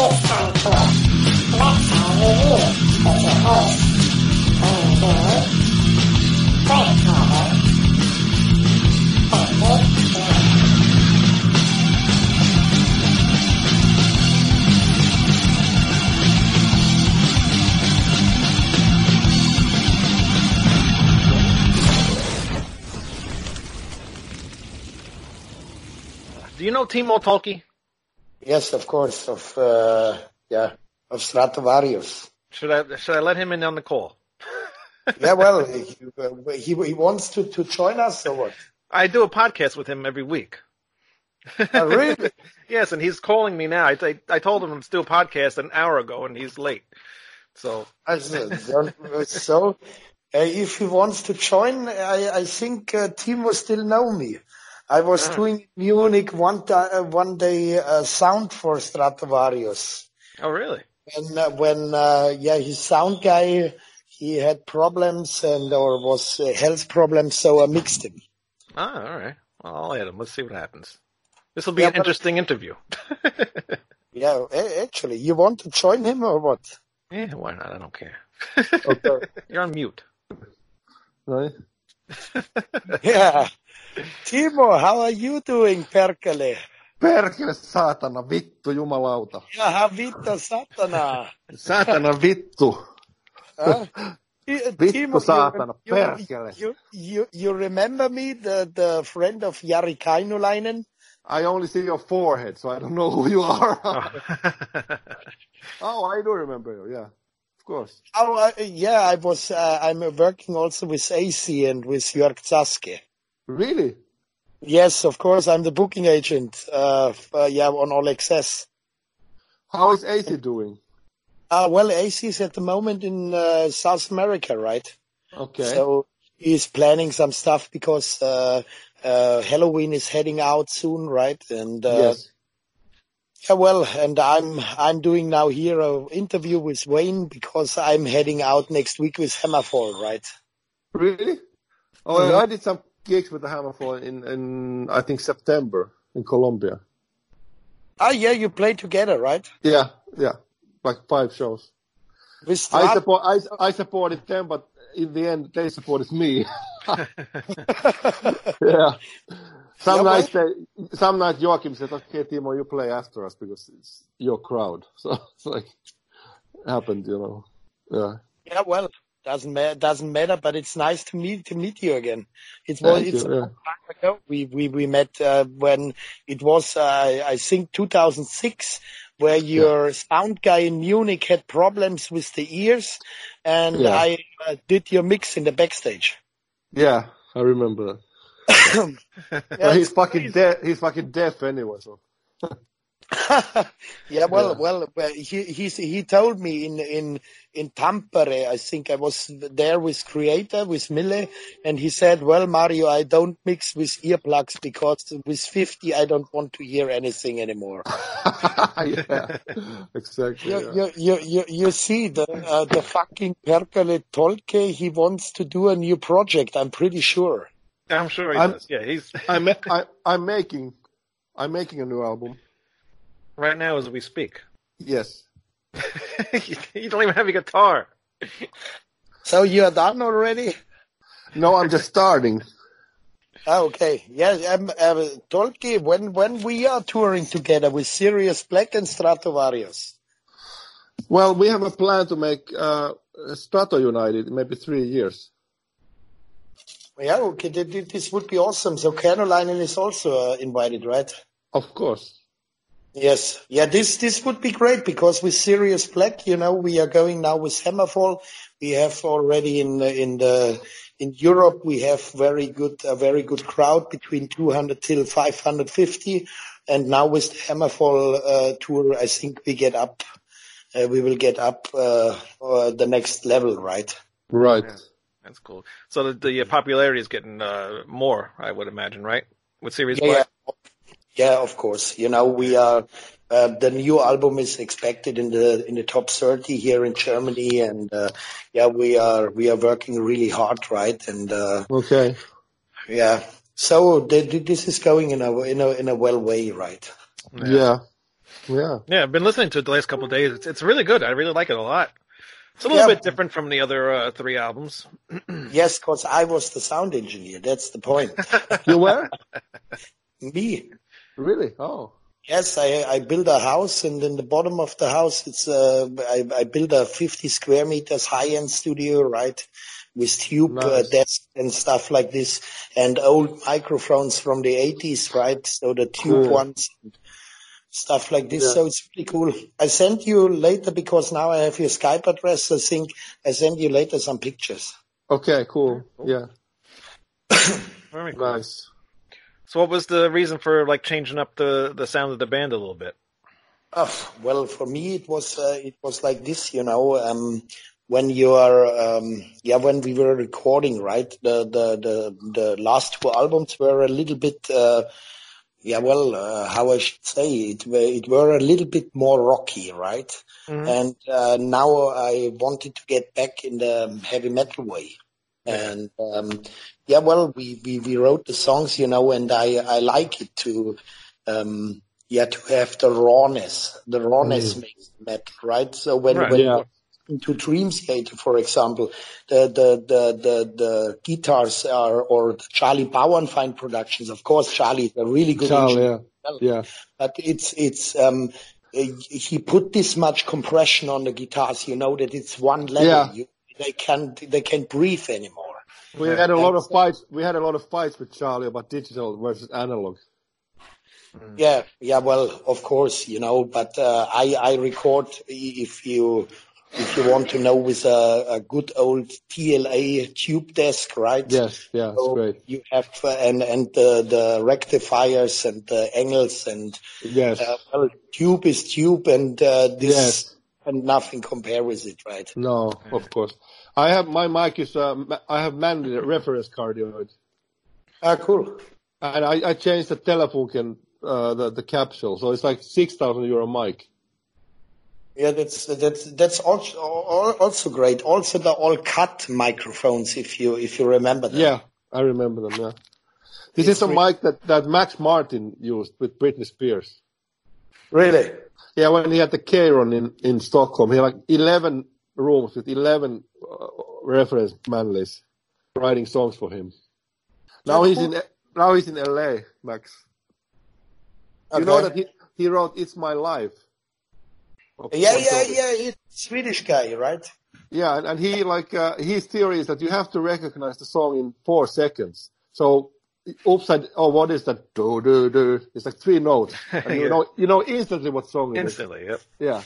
Metal Review with your and Nick Young. Do you know Timo Tolkki? Yes, of course. Of uh, yeah, of Stratovarius. Should I should I let him in on the call? yeah, well, he, he he wants to to join us or what? I do a podcast with him every week. Oh, really? yes, and he's calling me now. I, I, I told him to do a podcast an hour ago, and he's late. So I said, don't- so, uh, if he wants to join, I I think uh, Timo still know me. I was Ah. doing Munich one ti uh, one day uh, sound for Stratovarius. oh really? when uh, when uh, yeah his sound guy he had problems and or was uh, health problems so I mixed him. Ah, all right. Well, I'll add him. Let's see what happens. This will be Yeah, an but- interesting interview. Yeah, a- actually, you want to join him or what? yeah, why not? I don't care. Okay. You're on mute. Right? yeah, Timo, how are you doing, Perkele? Perkele saatana vittu jumalauta. Ja vittu satana. Saatana vittu. Huh? Ti- Vittu saatana, you, perkele. you, you, you remember me, the, the friend of Jari Kainulainen? I only see your forehead, so I don't know who you are. Oh. oh, I do remember you, yeah. Of course. Oh, uh, yeah, I was, uh, I'm working also with AC and with Jörg Zaske. Really? Yes, of course, I'm the booking agent, uh, uh, yeah, on All Access. How is AC doing? Uh, well, AC is at the moment in, uh, South America, right? Okay. So he's planning some stuff because, uh, uh, Helloween is heading out soon, right? And, uh, yes. yeah, well, and I'm, I'm doing now here a interview with Wayne because I'm heading out next week with Hammerfall, right? Really? Oh, Mhm. I did some gigs with the Hammerfall in, in, I think, September in Colombia. Ah, yeah, you played together, right? Yeah, yeah. Like five shows. I support I, I supported them, but in the end they supported me. yeah. Some Yeah, nights they, some nights Joacim said, "Okay, Timo, you play after us because it's your crowd." So it's like happened, you know. Yeah. Yeah, well, doesn't matter. Doesn't matter. But it's nice to meet to meet you again. It was Thank it's you, a yeah. time ago. We we we met uh, when it was uh, I think 2006, where your sound guy in Munich had problems with the ears, and Yeah. I uh, did your mix in the backstage. Yeah, I remember that. Yeah, he's fucking deaf. He's fucking deaf anyway. So yeah, well, Yeah. well, well, he he told me in in in Tampere, I think I was there with Kreator with Mille, and he said, "Well, Mario, I don't mix with earplugs because with 50 I don't want to hear anything anymore." yeah, exactly. You yeah. you you you, you see the uh, the fucking Perkele Tolkki, he wants to do a new project. I'm pretty sure. I'm sure he I'm- does. Yeah, he's I'm I, I'm making I'm making a new album. Right now as we speak. Yes. you don't even have a guitar. So you are done already? No, I'm just starting. Ah, okay. Yeah, um, uh, Tolkki, when when we are touring together with Serious Black and Stratovarius. Well, we have a plan to make uh, Strato United maybe three years. Yeah, okay, th- th- this would be awesome. So Caroline is also uh, invited, right? Of course. Yes. Yeah, this this would be great because with Serious Black, you know, we are going now with Hammerfall. We have already in the, in the in Europe we have very good a very good crowd between 200 till 550, and now with the Hammerfall uh, tour, I think we get up. Uh, we will get up uh, uh, the next level, right? Right. Yeah. That's cool. So the, the popularity is getting uh, more, I would imagine, right? With Serious Yeah, Black. yeah. Yeah, of course. You know, we are, uh, the new album is expected in the, in the top 30 here in Germany. And, uh, yeah, we are, we are working really hard, right? And, uh, Okay. yeah. So th- th- this is going in a, in a, in a well way, right? Yeah. Yeah. Yeah, I've been listening to it the last couple of days. It's it's really good. I really like it a lot. It's a little Yeah. bit different from the other uh, three albums. Yes, because I was the sound engineer. That's the point. You were? Me. Really? Oh. Yes, I, I built a house and in the bottom of the house, it's, uh, I, I built a 50 square meters high-end studio, right? With tube uh, Nice. desks and stuff like this and old microphones from the 80s, right? So the tube Cool. ones, and stuff like this. Yeah. So it's pretty cool. I sent you later because now I have your Skype address. I think I send you later some pictures. Okay, cool. Yeah. Very cool. Nice. So, what was the reason for like changing up the the sound of the band a little bit? Oh, well, for me, it was, uh, it was like this, you know, um, when you are, um, yeah, when we were recording, right? The, the, the, the last two albums were a little bit, uh, yeah, well, uh, how I should say it, were, it were a little bit more rocky, right? Mhm. And, uh, now I wanted to get back in the heavy metal way. And, um, yeah, well, we, we, we wrote the songs, you know, and I, I like it to, um, yeah, to have the rawness. The rawness makes metal, right? So when, Right. when Yeah. into Dreamscape, for example, the, the, the, the, the guitars are, or Charlie Bauerfeind productions, of course, Charlie is a really good Charlie, yeah. Yeah. but it's, it's, um, he put this much compression on the guitars, you know, that it's one level. Yeah. You, they can't, they can't breathe anymore. We had a lot of fights. We had a lot of fights with Charlie about digital versus analog. Yeah, yeah. Well, of course, you know, but uh, I I record if you if you want to know with a, a good old TLA tube desk, right? Yes, yeah, So great. you have uh, and and the the rectifiers and the angles and Yes, uh, well, tube is tube and uh, this Yes. And nothing compare with it, right? no, of course. I have my mic is uh, I have Manley reference cardioid, Ah, cool. and I, I changed the telephone and uh, the the capsule, so it's like six thousand euro mic. Yeah, that's that's that's also also great. Also, the all cut microphones, if you if you remember them. Yeah, I remember them. Yeah, this It's is a re- mic that that Max Martin used with Britney Spears. Really. Yeah, when he had the Cheiron in, in Stockholm, he had like 11 rooms with 11 uh, reference manleys writing songs for him. Now he's in, now he's in LA, Max. You know that he, he wrote It's My Life. Yeah, yeah, yeah. He's a Swedish guy, right? Yeah, and, and he like, uh, his theory is that you have to recognize the song in four seconds. So, upside, oh, what is that? Do, do, do. It's like three notes. And you Yeah. know, you know instantly what song it is. Instantly, yep. Yeah.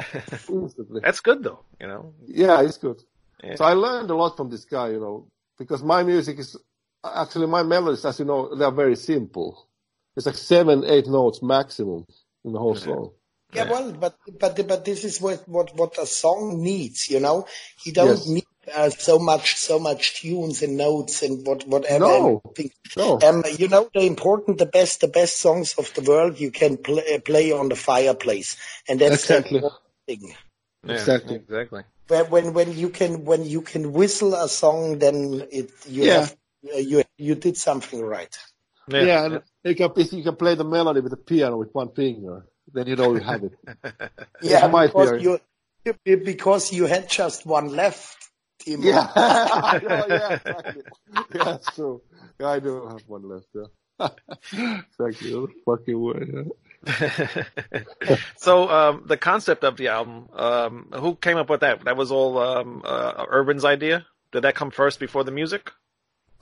instantly. That's good though. You know. Yeah, it's good. Yeah. So I learned a lot from this guy, you know, because my music is actually my melodies, as you know, they are very simple. It's like seven, eight notes maximum in the whole song. Yeah, Yeah. well, but but but this is what what what a song needs, you know. He don't Yes. need uh, so much so much tunes and notes and what whatever. No. Everything. No. Um, you know, the important, the best, the best songs of the world you can play, play on the fireplace, and that's Exactly. the thing. Yeah, Exactly. Exactly. When when when you can when you can whistle a song, then it you Yeah. have uh, you you did something right. Yeah. Yeah, and you can, if you can play the melody with the piano with one finger, then you know you have it. Yeah, because you because you had just one left. Timo. yeah. yeah, yeah, exactly. Yeah, that's true. Yeah, I do have one left, yeah. exactly. the Fucking word, yeah. so um, the concept of the album, um, who came up with that? That was all um, uh, Urban's idea. Did that come first before the music?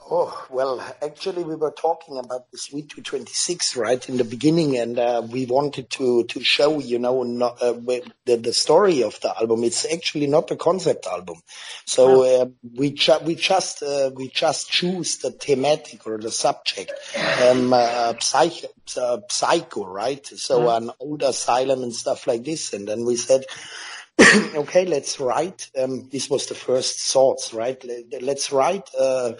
Oh, well, actually we were talking about the Suite 226 right in the beginning and uh, we wanted to, to show, you know, not, uh, the, the story of the album. It's actually not a concept album. So uh, we, ju- we just, uh, we just choose the thematic or the subject, um, uh, psych- uh, psycho, right? So an old asylum and stuff like this. And then we said, okay, let's write. Um, this was the first thoughts, right? Let- Let's write uh,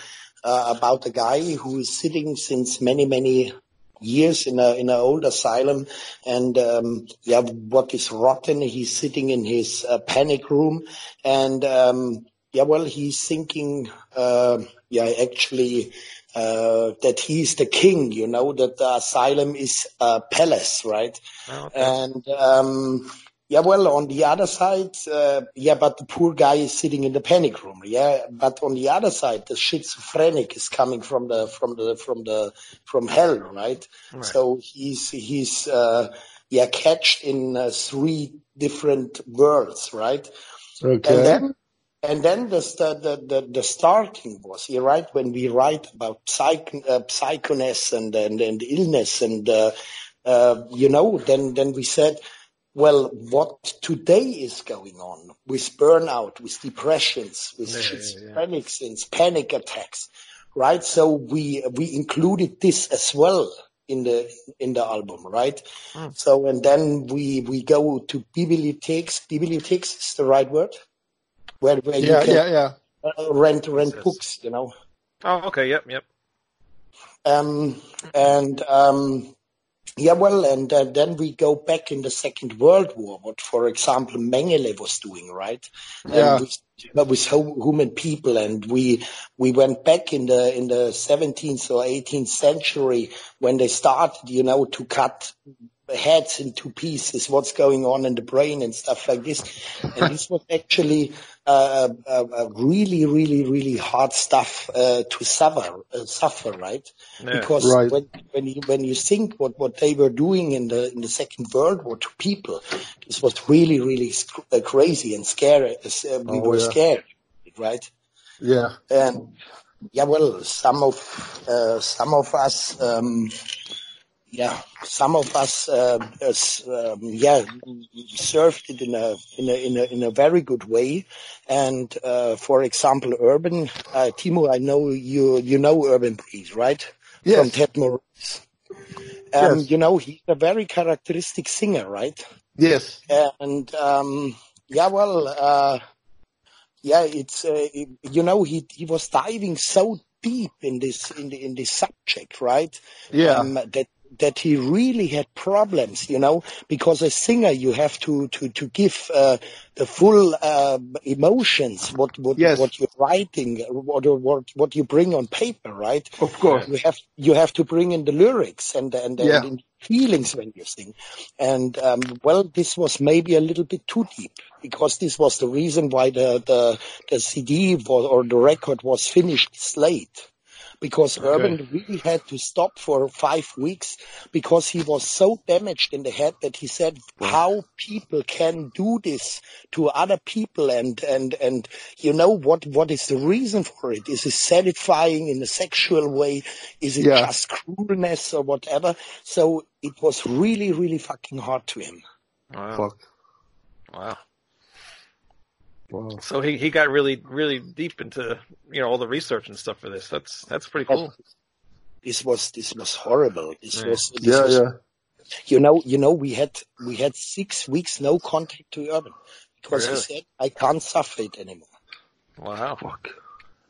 uh, about a guy who is sitting since many, many years in a in an old asylum, and um, yeah, what is rotten? He's sitting in his uh, panic room, and um, yeah, well, he's thinking, uh, yeah, actually. uh, that he's the king, you know, that the asylum is a palace, right? Oh, okay. And um, yeah, well, on the other side, uh, yeah, but the poor guy is sitting in the panic room. Yeah, but on the other side, the schizophrenic is coming from the from the from the from hell, right? Right. So he's he's uh, yeah catched in uh, three different worlds, right? Okay. And then and then the the the, the starting was here, right? When we write about psych uh, psychoness and and and illness and uh, uh, you know, then then we said well, what today is going on with burnout, with depressions, with Yeah, yeah, yeah. schizophrenics and panic attacks, right? So we we included this as well in the in the album, right? Hmm. So and then we we go to bibliotheks. Bibliotheks is the right word, where where Yeah, you can yeah, yeah. uh, rent rent Yes. books, you know. Oh, okay. Yep. Yep. Um, and um, yeah, well, and uh, then we go back in the Second World War, what, for example, Mengele was doing, right? Yeah. And with, but with hu- human people, and we we went back in the in the 17th or 18th century when they started, you know, to cut heads into pieces, what's going on in the brain and stuff like this. And this was actually uh, uh, uh, really, really, really hard stuff uh, to suffer, uh, suffer, right? Yeah. Because Right. when when you when you think what what they were doing in the in the Second World War to people, this was really, really sc- uh, crazy and scary. Uh, we Oh, were yeah. scared, right? Yeah. And yeah, well, some of uh, some of us, um, yeah, some of us, uh, as, um, yeah, served it in a in a in a in a very good way. And uh, for example, Urban, uh, Timo, I know you you know Urban Breed, right? From Yes. Tad Morose. Um, Yes. You know, he's a very characteristic singer, right? Yes. and um yeah well uh yeah it's uh, you know he he was diving so deep in this in the in this subject right Yeah. um, that that he really had problems you know because a singer you have to to to give uh, the full uh, emotions what what Yes. what you're writing what what what you bring on paper right Of course. you have you have to bring in the lyrics and and, Yeah. and feelings when you sing and um, well this was maybe a little bit too deep because this was the reason why the the, the cd was, or the record was finished late because Urban really had to stop for five weeks because he was so damaged in the head that he said how people can do this to other people and and and you know what what is the reason for it is it satisfying in a sexual way is it Yeah. just cruelness or whatever so it was really really fucking hard to him Wow. Fuck. Wow. Wow. So he, he got really really deep into you know all the research and stuff for this. That's that's pretty cool. this was this was horrible this Yeah. was this Yeah, was yeah. you know, you know, we had we had six weeks no contact to Urban because Really? he said I can't suffer it anymore. Wow.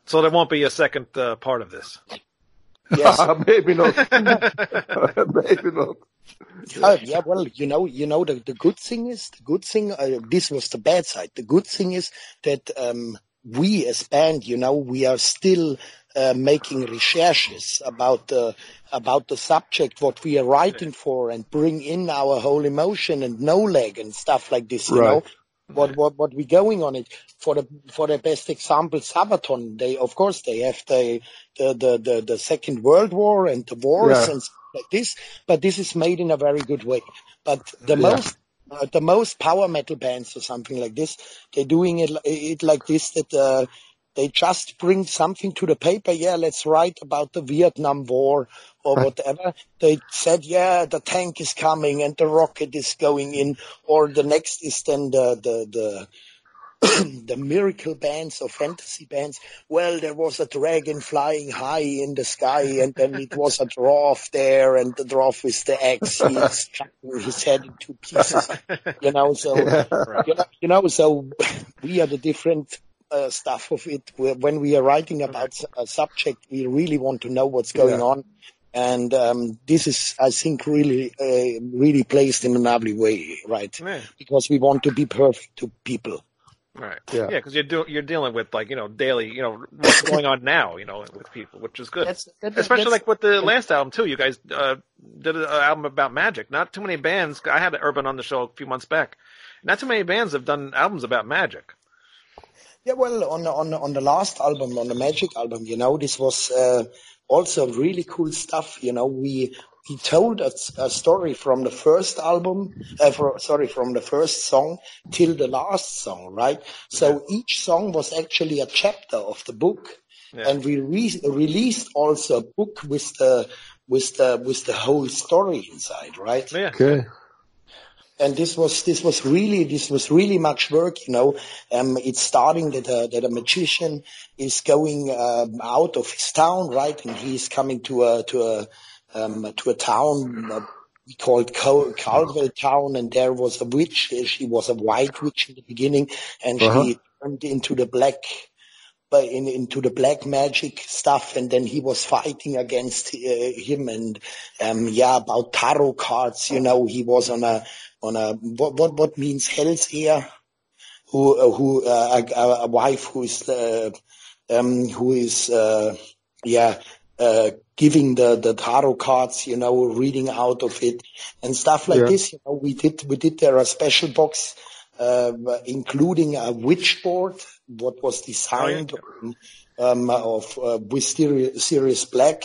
So there won't be a second uh, part of this. Yes, Maybe not. Maybe not. Uh, yeah. Well, you know, you know, the, the good thing is the good thing. Uh, this was the bad side. The good thing is that um, we as band, you know, we are still uh, making researches about the about the subject, what we are writing for, and bring in our whole emotion and no leg and stuff like this. You Right. know, what what what we going on it for the for the best example Sabaton they of course they have the the the the, the second world war and the wars Yeah. and like this but this is made in a very good way. But the Yeah. most uh, the most power metal bands or something like this they're doing it it like this that uh, they just bring something to the paper. Yeah let's write about the Vietnam war or whatever. They said yeah the tank is coming and the rocket is going in or the next is then the the the the miracle bands or fantasy bands. Well, there was a dragon flying high in the sky, and then it was a dwarf there, and the dwarf with the axe, he's cutting his head into pieces. You know, so you know, you know, so we are the different uh, stuff of it. When we are writing about a subject, we really want to know what's going Yeah. on. And um, this is, I think, really, uh, really placed in a lovely way, right? Yeah. Because we want to be perfect to people. Right. Yeah. Yeah, because you're do, you're dealing with like you know daily you know what's going on now you know with people, which is good. That's, that, Especially that's- like with the last album too. You guys uh, did an album about magic. Not too many bands. I had Urban on the show a few months back. Not too many bands have done albums about magic. Yeah, well, on the, on the, on the last album, on the Magic album, you know, this was uh, also really cool stuff. You know, we we told a, a story from the first album, uh, for, sorry, from the first song till the last song, right? So each song was actually a chapter of the book, Yeah. and we re- released also a book with the with the with the whole story inside, right? Yeah. Okay. and this was this was really this was really much work you know um it's starting that a, that a magician is going um, out of his town right and he's coming to a to a um to a town uh, called Cal- Caldwell town and there was a witch she was a white witch in the beginning and Uh-huh. she turned into the black but in, into the black magic stuff and then he was fighting against uh, him and um yeah about tarot cards you know he was on a on a what what, what means hell's here who uh, who uh, a, a- wife who's uh, um who is uh yeah uh giving the the tarot cards you know reading out of it and stuff like Yeah. this you know we did we did there a special box uh, including a witch board what was designed um, of uh, with Serious, Serious Black,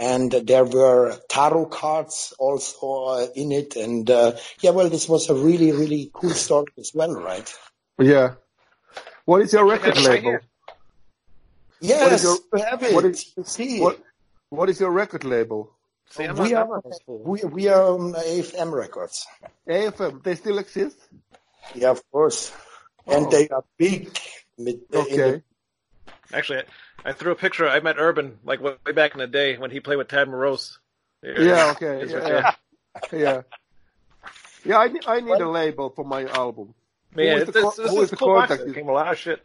and there were tarot cards also uh, in it. And uh, yeah, well, this was a really, really cool story as well, right? Yeah. What is your record label? here. Yes, your- you have it. what is- you see, What What is your record label? See, I'm we not, are not we, we are on AFM Records. AFM. They still exist? Yeah, of course, and Oh. they are big. With, in the- Okay. Actually, I, I threw a picture. I met Urban like way way back in the day when he played with Tad Morose. Yeah. Okay. Yeah. Yeah. yeah. Yeah, I I need a label for my album. Man, Who is this, the this, co- this who is is the cool contact? Came a lot of shit.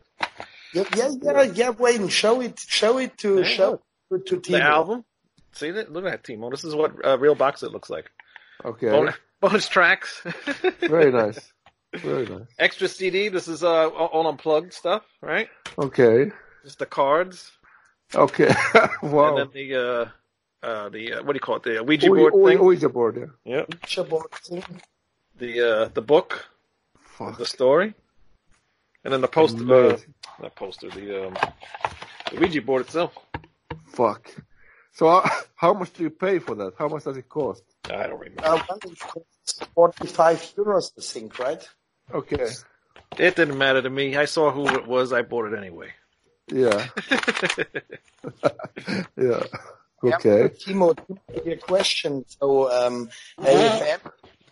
yeah, yeah, yeah, yeah. Wayne, show it, show it to Yeah. show it to The Timo. album. See that? Look at that, Timo. This is what a real box it looks like. Okay. Bonus, bonus tracks. Very nice. Very nice. Extra CD. This is uh all unplugged stuff, right? Okay. Just the cards, Okay. wow. and then the uh uh the uh, what do you call it? The Ouija Ouija, board thing. Ouija board, yeah. Yeah. Picture board thing. The uh the book, Fuck. the story, and then the poster. Uh, not poster. The um the Ouija board itself. Fuck. So uh, how much do you pay for that? How much does it cost? I don't remember. Uh, well, 45 euros, I think, right? Okay. It didn't matter to me. I saw who it was. I bought it anyway. Yeah. yeah. Okay. Yeah, Timo, to your question. So, um, AFM,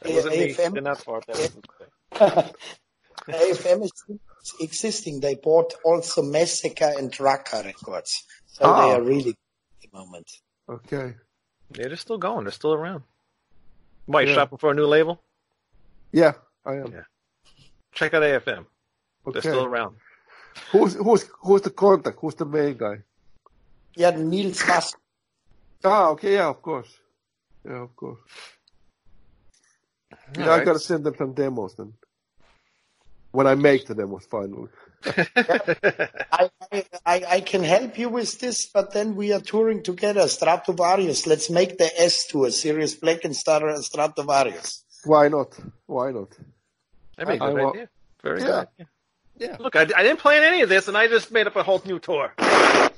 That wasn't me. AFM, not part. That was AFM is existing. They bought also Massacre and Drakkar records. So Ah. they are really at the moment. Okay. Yeah, they're still going. They're still around. Why you Yeah. shopping for a new label? Yeah, I am. Yeah. Check out AFM. Okay. They're still around. Who's who's who's the contact? Who's the main guy? Yeah, Niels Wass. Ah, okay, yeah, of course. Yeah, of course. Yeah, I Alright. gotta send them some demos then. When I make the demos finally. I, I, I I can help you with this, but then we are touring together, Stratovarius. Let's make the S tour, Serious Black and Star- Stratovarius. Why not? Why not? That'd be a I- good I idea. Very Yeah. good. idea. Yeah. Look, I, I didn't plan any of this, and I just made up a whole new tour.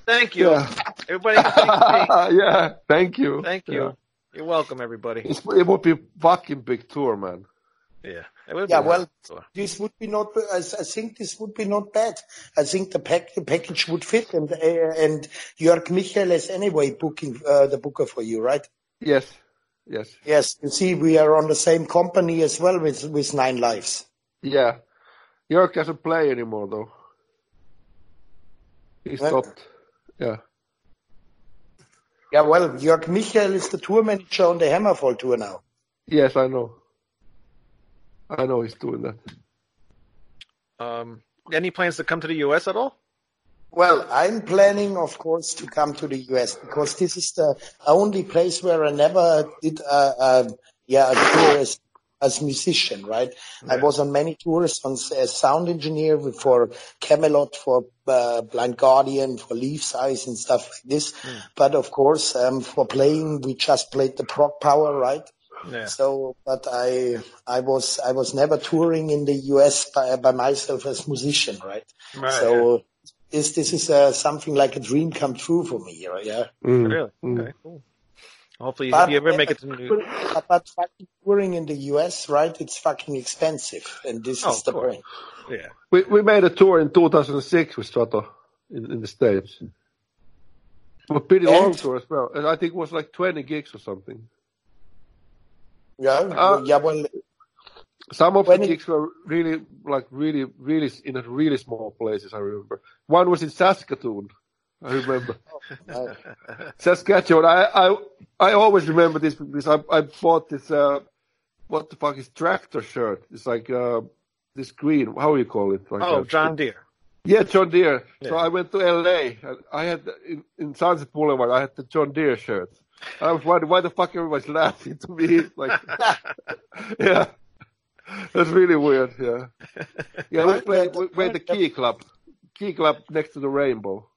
Thank you. Yeah. Everybody, yeah, thank you. Thank you. Yeah. You're welcome, everybody. It's, it would be a fucking big tour, man. Yeah. It Yeah, well, a this would be not. I, I think this would be not bad. I think the pack, the package would fit, and uh, and Jörg Michael is anyway booking uh, the booker for you, right? Yes, yes, Yes. You see, we are on the same company as well with with Nine Lives. yeah. Jörg doesn't play anymore though. He Well- stopped. Yeah. Yeah, well, Jörg Michael is the tour manager on the Hammerfall tour now. Yes, I know. I know he's doing that. Um, any plans to come to the U.S. at all? Well, I'm planning, of course, to come to the US because this is the only place where I never did a, a yeah a tour as as musician, right? I was on many tours on s- as sound engineer for Kamelot, for uh, Blind Guardian, for Leaves' Eyes and stuff like this. But of course, um, for playing, we just played the Prog Power, right? Yeah. So, but I, I was, I was never touring in the US by, by myself as musician, right? Right, so this, this is uh, something like a dream come true for me, right? yeah. Mm. Really? Mm. Okay, cool. Hopefully, But- if you ever make it to New But, but touring in the US, right? It's fucking expensive, and this Oh, is the point. yeah. We we made a tour in 2006 with Strato in, in the States. It was pretty And- long tour as well. And I think it was like 20 gigs or something. Yeah, Uh, yeah. Well, Some of When the it- gigs were really, like, really, really in a really small places. I remember one was in Saskatoon. I remember uh, Saskatchewan. I, I, I always remember this because I, I bought this. Uh, what the fuck is tractor shirt? It's like uh, this green. How do you call it? Like Oh, a- John Deere. Yeah, John Deere. So I went to LA. and I had in, in Sunset Boulevard. I had the John Deere shirt. I was wondering why the fuck everybody's laughing to me. Like, yeah, that's really weird. Yeah, yeah. We played we played the Key Club, Key Club next to the Rainbow.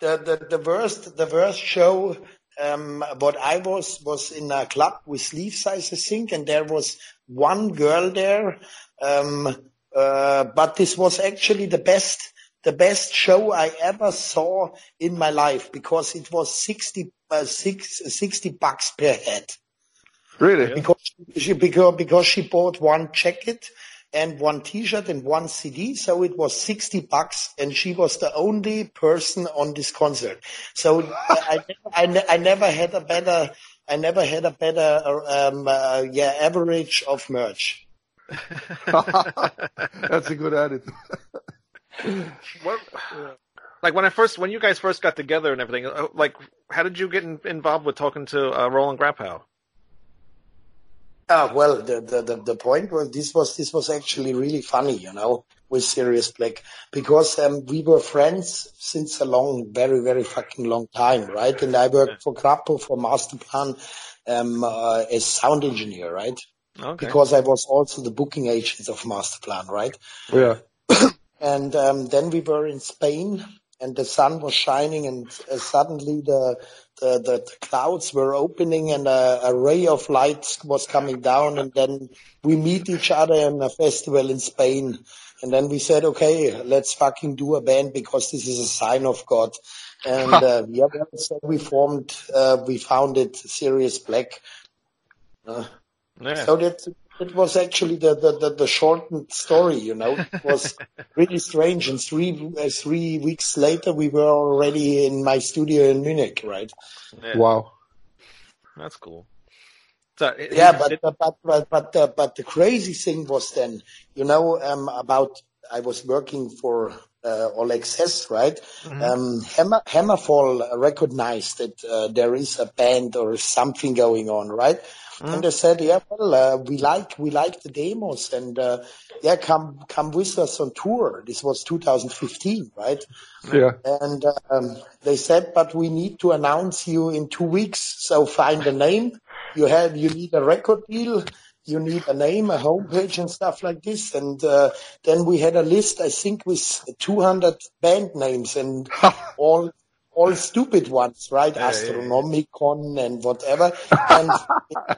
the, the the worst the worst show um what I was was in a club with Leaves' Eyes, I think, and there was one girl there. Um, uh, but this was actually the best the best show I ever saw in my life because it was 60, uh, six, 60 bucks per head. Really? because she because because she bought one jacket and one T-shirt and one CD, so it was sixty bucks, and she was the only person on this concert. So I, I, ne- I never had a better I never had a better um, uh, yeah average of merch. That's a good attitude. What, like when I first, when you guys first got together and everything, uh, like how did you get in, involved with talking to uh, Roland Grapow? Ah, well, the, the, the, the point was this was this was actually really funny, you know, with Serious Black because um, we were friends since a long, very, very fucking long time, right? And I worked for Grapow for Masterplan um, uh, as sound engineer, right? Okay. Because I was also the booking agent of Masterplan, right? Yeah. And um, then we were in Spain, and the sun was shining, and uh, suddenly the, the the clouds were opening, and a, a ray of light was coming down, and then we meet each other in a festival in Spain, and then we said, okay, let's fucking do a band because this is a sign of God. And uh, yeah, so we formed, uh, we founded Serious Black. Uh, yeah. so that it was actually the, the, the, the shortened story, you know. It was really strange. And three uh, three weeks later, we were already in my studio in Munich, right? yeah. Wow. That's cool. So, it- Yeah, it- but it- but but but but the, but the crazy thing was then, you know, um, about I was working for uh, All Access, right? Um, Hammer, Hammerfall recognized that uh, there is a band or something going on, right? And they said, yeah, well, uh, we like we like the demos, and uh, yeah, come come with us on tour. This was 2015, right? Yeah. And um, they said, but we need to announce you in two weeks. So find a name. You have you need a record deal. You need a name, a homepage, and stuff like this. And uh, then we had a list, I think, with 200 band names and all all stupid ones, right? Yeah, yeah, yeah. Astronomicon and whatever. And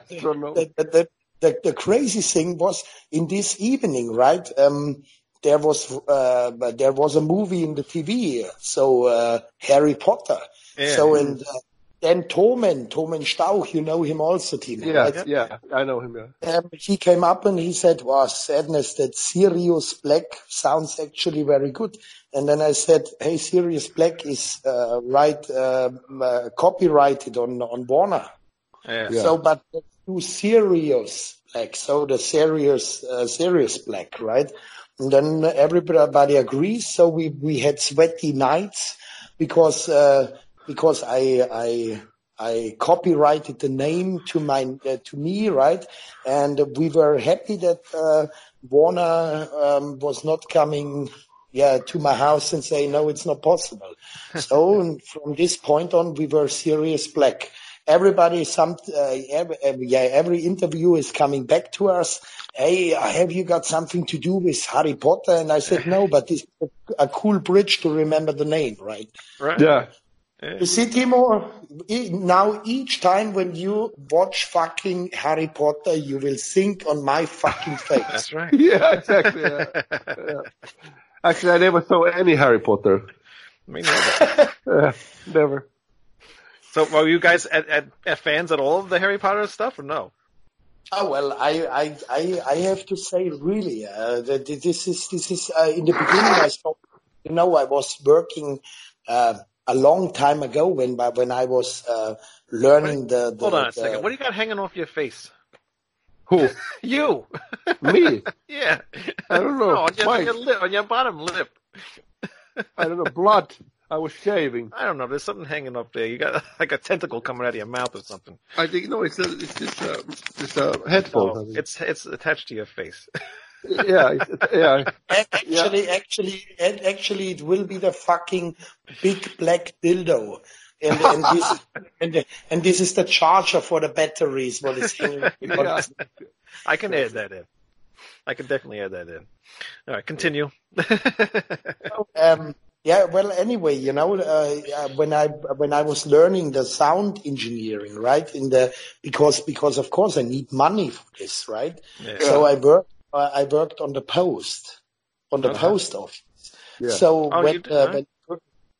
the, the, the, the crazy thing was in this evening, right? Um, there was uh, there was a movie in the TV, so uh, Harry Potter. Yeah. So and uh, then Thomen, Thomen Stauch, you know him also, Timo. Yeah, right? yeah, I know him. Yeah. Um, he came up and he said, "Wow, sadness that Sirius Black sounds actually very good." And then I said, "Hey, Sirius Black is uh, right um, uh, copyrighted on on Warner." yeah. Yeah. So, but do Sirius Black, so the serious, uh, serious Black, right? And then everybody agrees. So we we had sweaty nights because uh, because I I I copyrighted the name to my uh, to me, right? And we were happy that uh, Warner um, was not coming. Yeah, to my house and say no, it's not possible. so from this point on, we were serious black, everybody, some, uh, every, every, yeah, every interview is coming back to us. Hey, have you got something to do with Harry Potter? And I said, no, but it's a, a cool bridge to remember the name, right? Right. Yeah. You see, Timo, e- now each time when you watch fucking Harry Potter, you will think on my fucking face. That's right. Yeah, exactly. Yeah. Yeah. Actually, I never saw any Harry Potter. Me neither. Yeah, never. So, were you guys at, at, at fans at all of the Harry Potter stuff, or no? Oh well, I I I, I have to say really uh, that this is this is uh, in the beginning. I saw, you know, I was working uh, a long time ago when when I was uh, learning the, the. Hold on a the- second. What do you got hanging off your face? Who? You. Me? yeah. I don't know. No, on your, on your lip, on your bottom lip. I don't know. Blood. I was shaving. I don't know. There's something hanging up there. You got like a tentacle coming out of your mouth or something. I think no. It's a, it's just a, it's a headphone. I think. it's it's attached to your face. Yeah, yeah. Actually, actually, and actually, it will be the fucking big black dildo. And, and this and, and this is the charger for the batteries. What is hanging? Yeah. I can add that in. I can definitely add that in. All right, continue. Um, yeah, well, anyway, you know, uh, when I when I was learning the sound engineering, right, in the because because of course I need money for this, right? Yeah. So I worked I worked on the post on the Uh-huh. post office. Yeah. So Oh, when, did, uh, when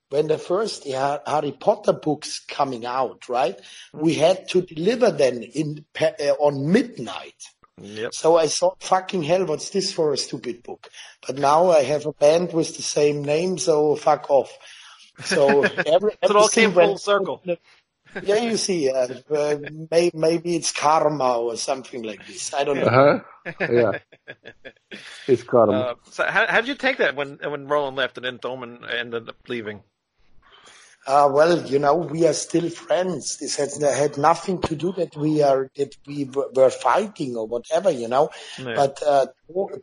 when the first Harry Potter books coming out, right, we had to deliver them in uh, on midnight. Yep. So I thought, fucking hell, what's this for a stupid book? But now I have a band with the same name, so fuck off. So every, So it all came full circle. Yeah, you see, uh, uh, may, maybe it's karma or something like this. I don't know. Uh huh. Yeah. it's karma. Uh, so how how did you take that when when Roland left and then Thomen ended up leaving? Uh, well, you know, we are still friends. This had, had nothing to do that we are, that we were were fighting or whatever, you know. Yeah. But, uh,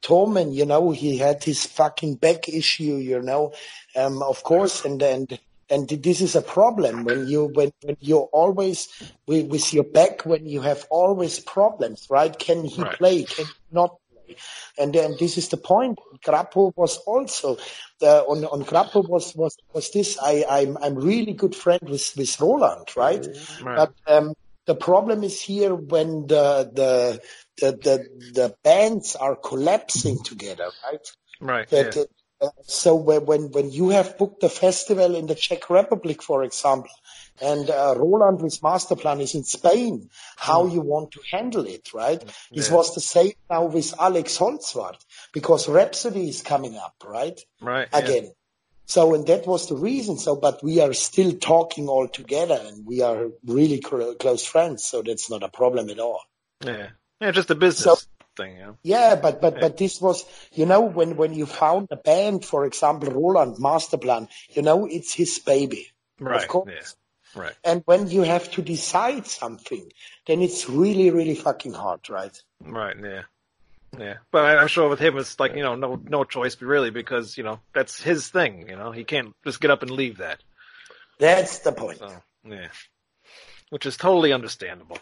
Torman, you know, he had his fucking back issue, you know, um, of course, and, and, and this is a problem when you, when, when you're always with, with your back, when you have always problems, right? Can he Right. play? Can he not play? And then this is the point. Grapow was also uh, on on Grapow was was was this. I I'm I'm really good friend with with Roland, right? Right. But um, the problem is here when the the the the, the bands are collapsing together, right? right. That, yeah. So when, when you have booked a festival in the Czech Republic, for example, and uh, Roland with Masterplan is in Spain, how you want to handle it, right? This was the same now with Alex Holzwarth because Rhapsody is coming up, right? Right. yeah. Again. So, and that was the reason. So, but we are still talking all together and we are really cl- close friends. So that's not a problem at all. Yeah. Yeah. Just a business thing. Know? Yeah, but but but this was, you know, when when you found a band, for example, Roland Masterplan, you know, it's his baby, Right. of course. Yeah. Right. And when you have to decide something, then it's really really fucking hard, right? Right. Yeah. Yeah. But I'm sure with him, it's like you know, no no choice really because you know that's his thing. You know, he can't just get up and leave that. That's the point. So yeah, which is totally understandable.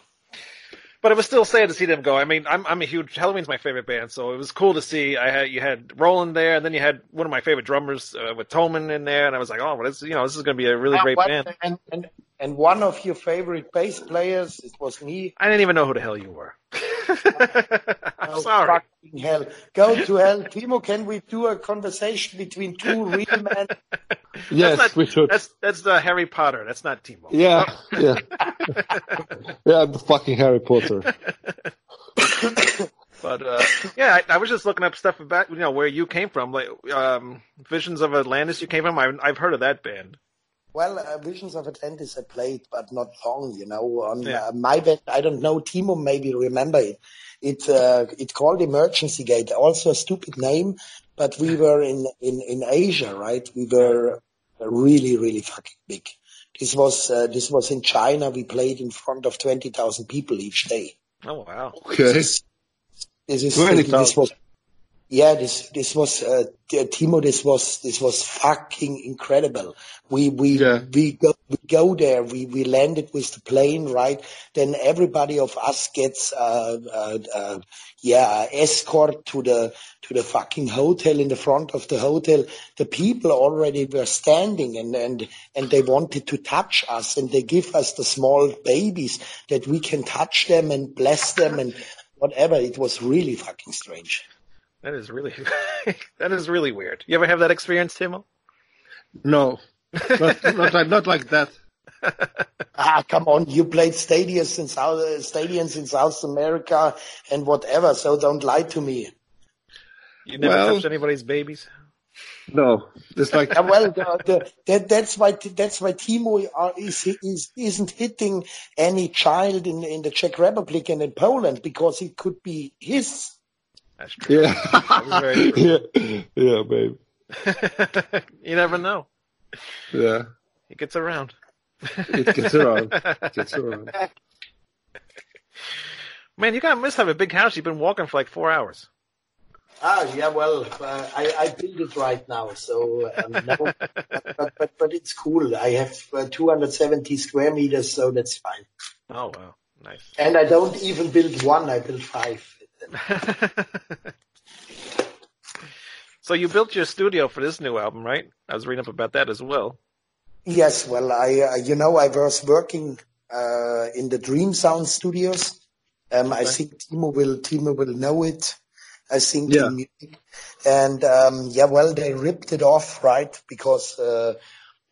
But it was still sad to see them go. I mean, I'm I'm a huge Helloween's my favorite band, so it was cool to see. I had you had Roland there, and then you had one of my favorite drummers uh, with Thomen in there, and I was like, oh, well, this you know this is going to be a really great What- band. And, and and one of your favorite bass players, it was me. I didn't even know who the hell you were. I'm Oh, sorry. fucking hell. Go to hell. Timo, can we do a conversation between two real men? yes, that's not, we should. That's that's uh, Harry Potter. That's not Timo. Yeah, yeah. yeah, I'm the fucking Harry Potter. But uh, yeah, I, I was just looking up stuff about you know where you came from, like um, Visions of Atlantis. You came from. I, I've heard of that band. Well, uh, Visions of Atlantis I played, but not long, you know. On Yeah. uh, my band, I don't know, Timo maybe remember it. It, uh, it called Emergency Gate, also a stupid name, but we were in, in, in Asia, right? We were really, really fucking big. This was, uh, this was in China. We played in front of 20,000 people each day. Oh wow! Okay. This is, this is, 20,000. this was, yeah, this this was uh, Timo. This was this was fucking incredible. We we Yeah. we go we go there. We we landed with the plane, right? Then everybody of us gets uh, uh, uh yeah escort to the to the fucking hotel in the front of the hotel. The people already were standing and and and they wanted to touch us and they give us the small babies that we can touch them and bless them and whatever. It was really fucking strange. That is really that is really weird. You ever have that experience, Timo? No, not, not like not like that. Ah, come on! You played stadiums in South stadiums in South America and whatever. So don't lie to me. You never Well- touched anybody's babies? No, it's like Ah, well, the, the, that, that's why that's why Timo are, is, is isn't hitting any child in in the Czech Republic and in Poland because it could be his. That's true. yeah, very yeah, yeah, babe, you never know. yeah. It gets around. It gets around, it gets around. Man, you got must have a big house. You've been walking for like four hours. Ah, yeah, well, uh, I, I built it right now, so um, no, but, but but it's cool. I have uh, 270 square meters, so that's fine. Oh wow, nice. And I don't even build one; I build five. so you built your studio for this new album, right? I was reading up about that as well. Yes, well, I, uh, you know, I was working uh, in the Dream Sound Studios. Um, I think Timo will Timo will know it. I think Yeah. in music. and um, yeah, well, they ripped it off, right? Because uh,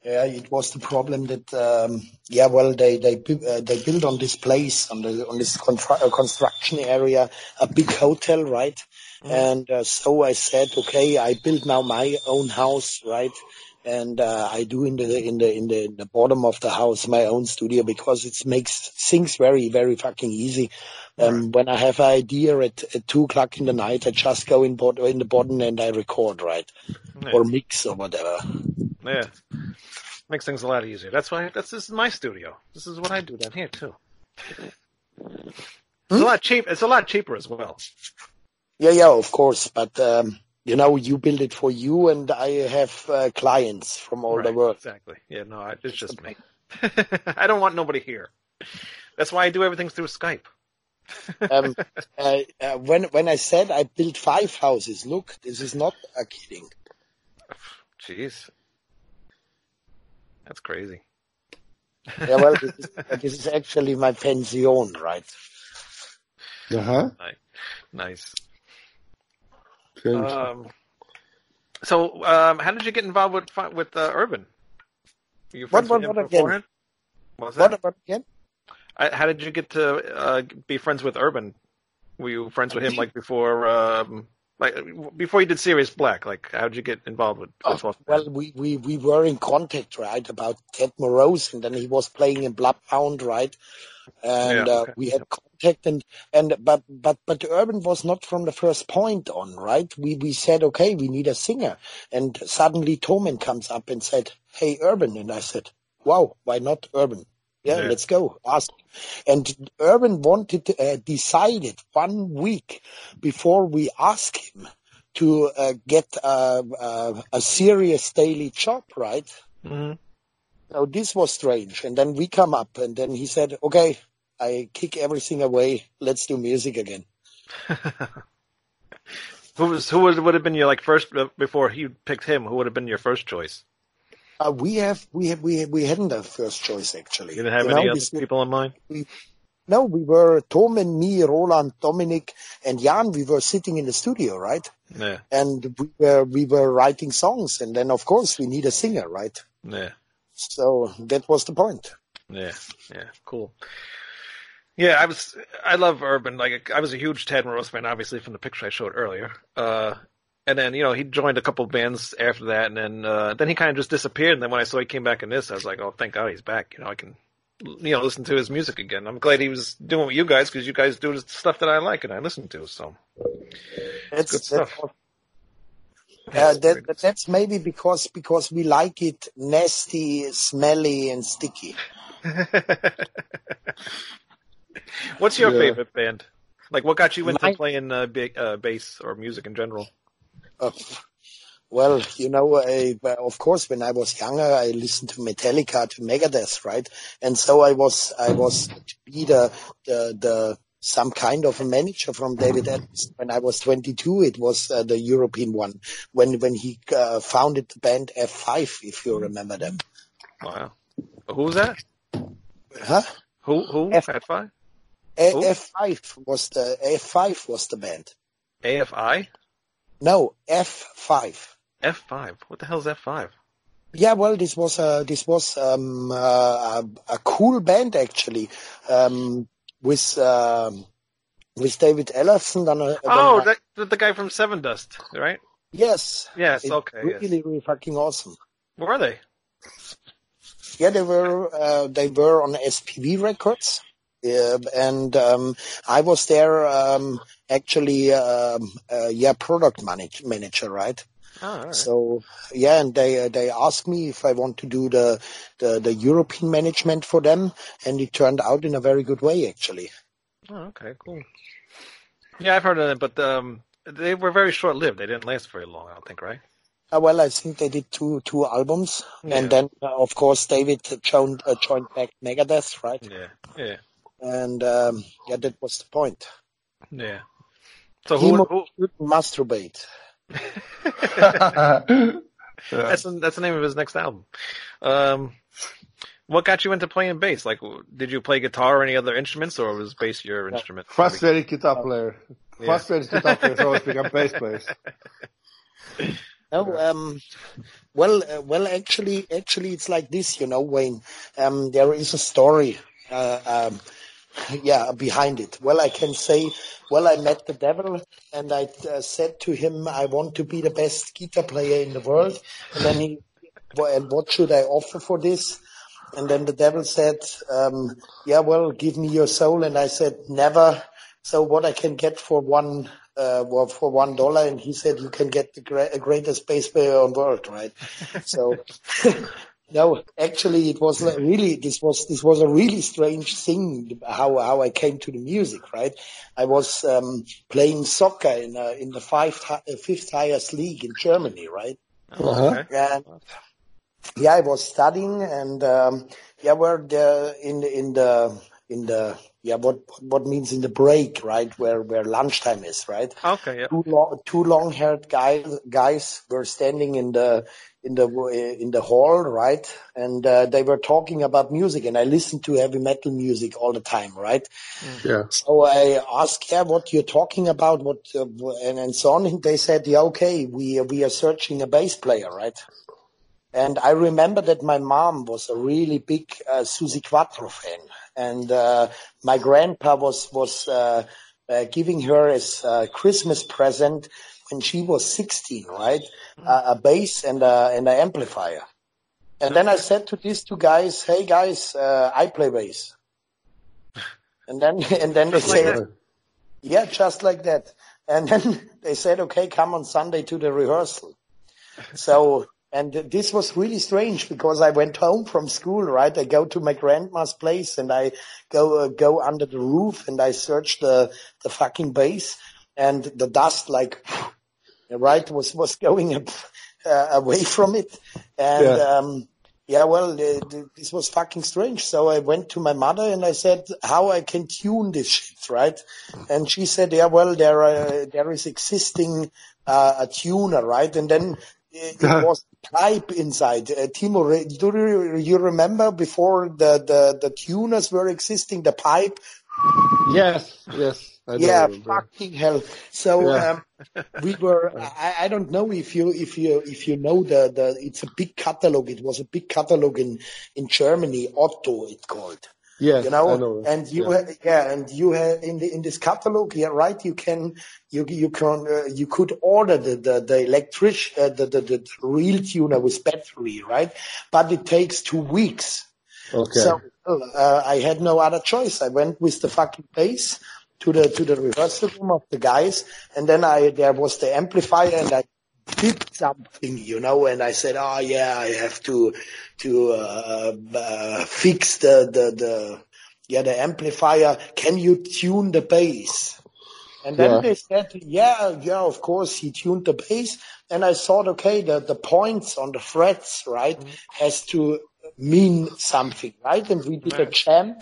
yeah, it was the problem that um, yeah, well, they they uh, they built on this place on the on this constru- uh, construction area a big hotel, right? And uh, so I said, okay, I build now my own house, right? and uh, I do in the in the in the in the bottom of the house my own studio because it makes things very very fucking easy. Um, When I have an idea at, at two o'clock in the night, I just go in bot- in the bottom and I record right Yeah. or mix or whatever. Yeah. Makes things a lot easier. That's why that's this is my studio. This is what I do down here too. It's a lot cheap. It's a lot cheaper as well. Yeah, yeah, of course, but. Um, you know, you build it for you, and I have uh, clients from all the world. Exactly. Yeah. No, I, it's just me. I don't want nobody here. That's why I do everything through Skype. Um, uh, uh, when when I said I built five houses, look, this is not a kidding. Jeez. That's crazy. Yeah, well, this is, uh, this is actually my pension, right? Uh huh. Nice. Strange. Um, so, um, how did you get involved with with uh, Urban? Were you What- friends what- him what again? beforehand? What was that? What about again? I, how did you get to uh, be friends with Urban? Were you friends with him like before, um, like before you did Serious Black? Like, how did you get involved with? Wolfman? Well, we, we, we were in contact, right, about Tad Morose, and then he was playing in Bloodhound, right? And Yeah, uh, we had contact, and and but but but Urban was not from the first point on, right? We we said, okay, we need a singer, and suddenly Thomen comes up and said, hey, Urban, and I said, wow, why not Urban? Yeah, Yeah. let's go. Ask. And Urban wanted, uh, decided one week before we asked him to uh, get uh, a serious daily job, right? Mhm. So this was strange. And then we come up and then he said, okay, I kick everything away. Let's do music again. Who was who would would have been your like first uh, before you picked him? Who would have been your first choice? Uh, we have, we have, we, we hadn't a first choice actually. You didn't have You any know, other this- people in mind? No, we were Tom and me, Roland, Dominic, and Jan. We were sitting in the studio, right? Yeah, And we were we were writing songs, and then of course we need a singer, right? yeah. So that was the point. Yeah, yeah, cool. Yeah, I was, I love Urban. Like, I was a huge Tad Morose fan, obviously, from the picture I showed earlier. Uh, and then, you know, he joined a couple bands after that, and then, uh, then he kind of just disappeared. And then when I saw he came back in this, I was like, oh, thank God he's back. You know, I can, you know, listen to his music again. I'm glad he was doing with you guys because you guys do the stuff that I like and I listen to. So, That's good stuff. That's, yeah, uh, that, great. that's maybe because because we like it nasty, smelly, and sticky. What's your Yeah. favorite band? Like, what got you into My- playing uh, ba- uh, bass or music in general? Uh, well, you know, I, of course, when I was younger, I listened to Metallica, to Megadeth, right? And so I was, I was to be the, the, the, some kind of a manager from David Adams. When I was 22, it was uh, the European one. When, when he uh, founded the band F5, if you remember them. Wow. Who was that? Huh? Who? Who? F- F five? A- Who? F5 was the, F5 was the band. AFI? No, F5. F five. What the hell is F five? Yeah, well, this was a this was um, uh, a, a cool band actually, um, with um, with David Ellefson. Then, uh, Oh, that, the guy from Sevendust, right? yes, Yes. It's okay. really, Yes. really fucking awesome. Where are they? Yeah, they were uh, they were on SPV Records, uh, and um, I was there um, actually, um, uh, yeah, product manage, manager, right? Oh, right. So yeah, and they uh, they asked me if I want to do the, the the European management for them, and it turned out in a very good way actually. Oh, okay, cool. Yeah, I've heard of them, but um, they were very short lived. They didn't last very long, I don't think, right? Uh, well, I think they did two two albums, Yeah. and then uh, of course David joined uh, joined back Megadeth, right? Yeah, yeah, And um, yeah, that was the point. yeah. So He who? mo- who should masturbate. that's the, that's the name of his next album. Um, what got you into playing bass? Like, did you play guitar or any other instruments, or was bass your instrument? Frustrated guitar player. Yeah. Frustrated guitar players always become bass players. No, um, well, uh, well, actually, actually, it's like this, you know, Wayne. Um, there is a story, uh, um, yeah, behind it. Well, I can say, well, I met the devil, and I uh, said to him, I want to be the best guitar player in the world. And then he, well, and what should I offer for this? And then the devil said, um, yeah, well, give me your soul. And I said, never. So what I can get for one, uh, well, for one dollar. And he said, you can get the gra- greatest bass player on the world, right? so, no, actually it was really, this was, this was a really strange thing, how, how I came to the music, right? I was, um, playing soccer in, uh, in the five, uh, fifth highest league in Germany, right? Okay. And yeah, I was studying and, um, yeah, we're the, in, the- in the, in the, yeah, what, what means in the break, right? Where, where lunchtime is, right? Okay, yeah. Two long, two long-haired guys, guys were standing in the, in the, in the hall, right? And, uh, they were talking about music and I listened to heavy metal music all the time, right? Yeah. So I asked, yeah, what you're talking about, what, uh, and, and so on. And they said, yeah, okay, we, we are searching a bass player, right? And I remember that my mom was a really big uh, Suzi Quatro fan, and uh, my grandpa was was uh, uh, giving her as a Christmas present when she was 16, right? Uh, a bass and a, and an amplifier. And then I said to these two guys, "Hey guys, uh, I play bass." And then and then they like said, that? "Yeah, just like that." And then they said, "Okay, come on Sunday to the rehearsal." So, and this was really strange because I went home from school, right? I go to my grandma's place and I go, uh, go under the roof and I search the, the fucking base and the dust like, right, was, was going up, uh, away from it. And, Yeah. um, yeah, well, uh, this was fucking strange. So I went to my mother and I said, how I can tune this shit, right? And she said, yeah, well, there, uh, there is existing, uh, a tuner, right? And then it, it was pipe inside. Uh, Timo, do you, you remember before the, the, the tuners were existing, the pipe? Yes, yes. Yeah, remember. fucking hell. So, Yeah. um, we were, I, I don't know if you, if you, if you know the, the, it's a big catalog. It was a big catalog in, in Germany, Otto, it's called Yes, you know, know. and you Yeah. ha- yeah, and you have in the in this catalog, yeah, right? You can you you can uh, you could order the the the electric uh, the, the the real tuner with battery, right? But it takes two weeks. Okay. So uh, I had no other choice. I went with the fucking bass to the to the rehearsal room of the guys, and then I there was the amplifier, and I did something, you know, and I said, oh yeah, I have to to uh, uh, fix the the the yeah the amplifier. Can you tune the bass? And then Yeah. they said, yeah, yeah, of course, he tuned the bass. And I thought, okay, the, the points on the frets, right, has to mean something, right? And we did a jam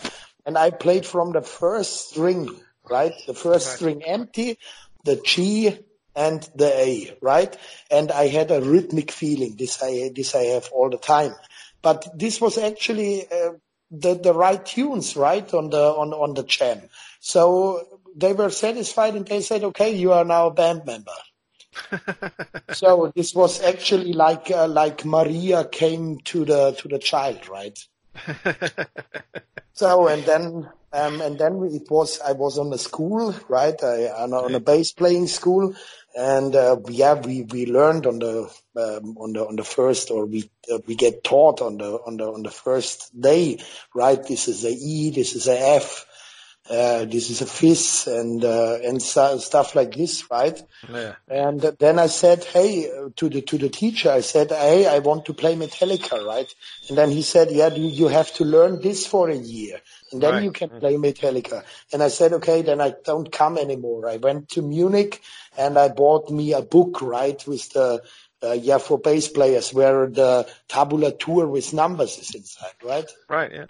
and I played from the first string, right? The first Right. string empty, the G and the A, right? And I had a rhythmic feeling. This I, this I have all the time. But this was actually, uh, the, the right tunes, right? On the, on, on the jam. So they were satisfied and they said, okay, you are now a band member. So this was actually like, uh, like Maria came to the, to the child, right? So and then um, and then it was I was on a school right? I on a, on a bass playing school. And uh, yeah we we learned on the um, on the on the first or we uh, we get taught on the on the on the first day right? This is a E this is a F uh, this is a fizz and uh, and so, stuff like this right yeah. and then I said, hey, uh, to the to the teacher, I said, hey, I want to play Metallica, right? And then he said, yeah, you, you have to learn this for a year, and then Right. you can play Metallica. And I said, okay, then I don't come anymore. I went to Munich and I bought me a book, right, with the uh, yeah for bass players, where the tabulatur with numbers is inside, right? Right. Yeah.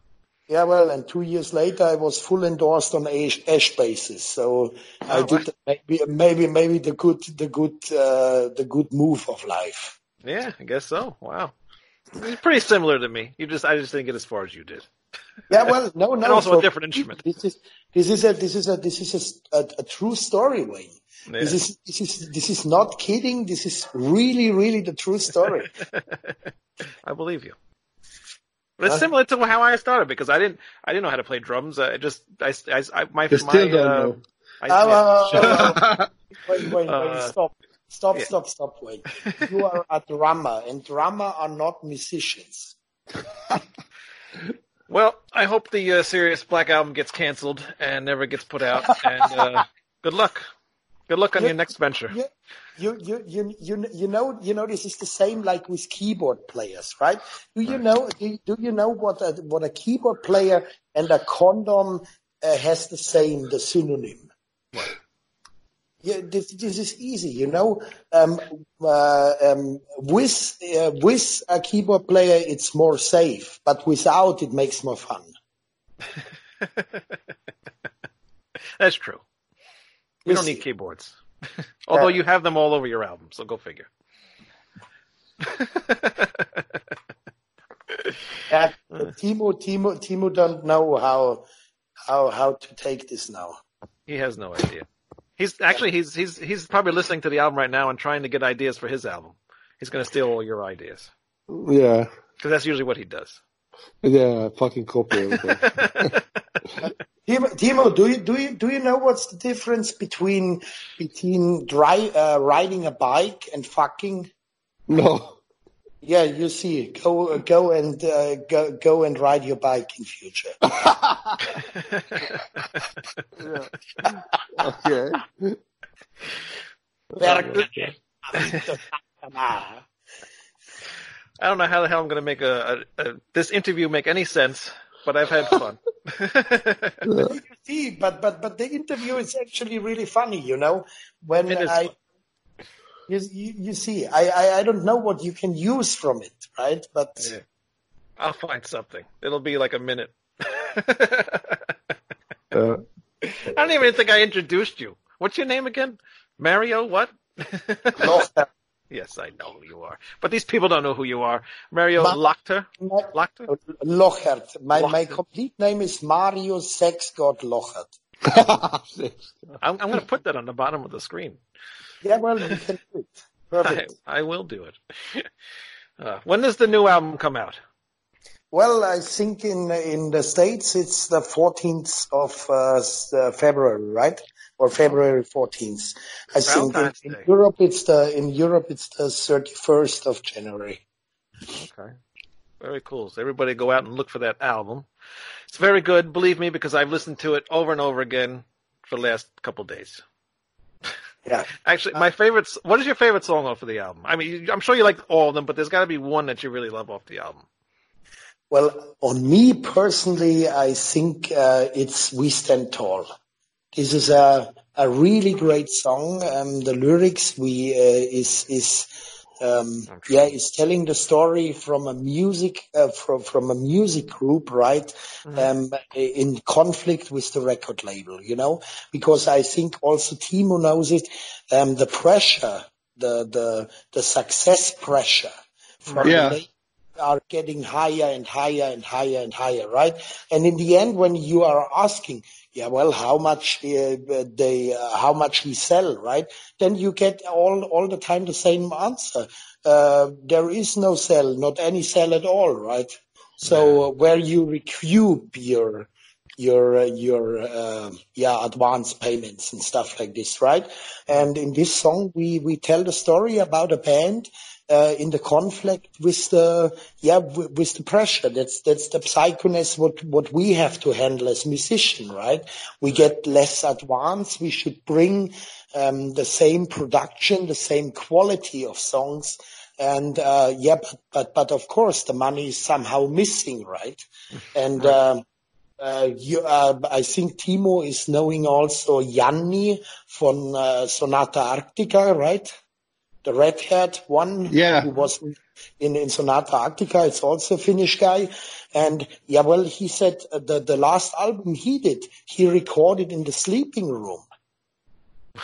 Yeah, well, and two years later, I was full endorsed on Ash, Ash basis. So I Oh, did maybe, maybe, maybe the good, the good, uh, the good move of life. Yeah. I guess so. Wow. It's pretty similar to me. You just I just didn't get as far as you did. Yeah, well, no, no. And also a different instrument. This is, this is a, this is a, this is a, a, a true story, Wayne. Yeah. This is, this is, this is not kidding. This is really, really the true story. I believe you. But it's similar to how I started because I didn't I didn't know how to play drums. I just I, I, I my You still my, don't uh, know. I, Uh, yeah. wait, wait, wait, Uh, stop. Stop, yeah. stop, stop, wait. You are a drummer and drummer are not musicians. Well, I hope the uh, Serious Black album gets canceled and never gets put out. And uh, good luck. Good luck on Yeah. your next venture. You, you, you, you, you, you know, you know, this is the same like with keyboard players, right? Do you know, do, do you know what a, what a keyboard player and a condom uh, has the same, the synonym? Yeah, this, this is easy, you know. Um, uh, um, with uh, with a keyboard player, it's more safe, but without, it makes more fun. That's true. You don't need keyboards. Although you have them all over your album, so go figure. Yeah, Timo, Timo, Timo don't know how how how to take this now. he has no idea. He's actually he's he's he's probably listening to the album right now and trying to get ideas for his album. He's going to steal all your ideas Yeah, because that's usually what he does. Yeah, fucking copy everything. Timo, Timo, do you do you do you know what's the difference between between dry, uh, riding a bike and fucking? no. Yeah, you see, go go and uh, go go and ride your bike in future. Okay. I don't know how the hell I'm going to make a, a, a this interview make any sense, but I've had fun. you see, but but but the interview is actually really funny, you know. When It is I fun. you, you you see, I, I I don't know what you can use from it, right? But Yeah. I'll find something. It'll be like a minute. Uh, I don't even think I introduced you. What's your name again? Mario what? Lochter. Yes, I know who you are. But these people don't know who you are. Mario Ma- Lachter? My, Lachter? Lochert. My my complete name is Mario Sexgott Lochert. I'm, I'm going to put that on the bottom of the screen. Yeah, well, you can do it. I, Perfect. I will do it. Uh, when does the new album come out? Well, I think in in the states it's the 14th of uh, uh, February, right? Or February 14th. I think in, in Europe it's the in Europe it's the 31st of January. Okay. Very cool. So everybody go out and look for that album. It's very good, believe me, because I've listened to it over and over again for the last couple days. Yeah. Actually, my favorite. What is your favorite song off of the album? I mean, I'm sure you like all of them, but there's got to be one that you really love off the album. Well, on me personally, I think uh, it's We Stand Tall. This is a a really great song. Um, the lyrics we uh, is is um, yeah is telling the story from a music uh, from from a music group, right? Um, in conflict with the record label, you know, because I think also Timo knows it. Um, the pressure, the the the success pressure from Yeah. the label are getting higher and higher and higher and higher, right? And in the end, when you are asking, yeah, well, how much uh, they, uh, how much we sell, right? Then you get all all the time the same answer. Uh, there is no sell, not any sell at all, right? So uh, where you recoup your your uh, your uh, yeah advance payments and stuff like this, right? And in this song, we we tell the story about a band uh, in the conflict with the yeah w- with the pressure. That's that's the psychoness what what we have to handle as musician, right? We get less advance. We should bring um, the same production, the same quality of songs. And uh, yeah, but, but but of course the money is somehow missing, right? And um, uh, you, uh, I think Timo is knowing also Jani from uh, Sonata Arctica, right? The red-haired one Yeah. who was in, in Sonata Arctica. It's also a Finnish guy. And yeah, well, he said uh, the, the last album he did, he recorded in the sleeping room.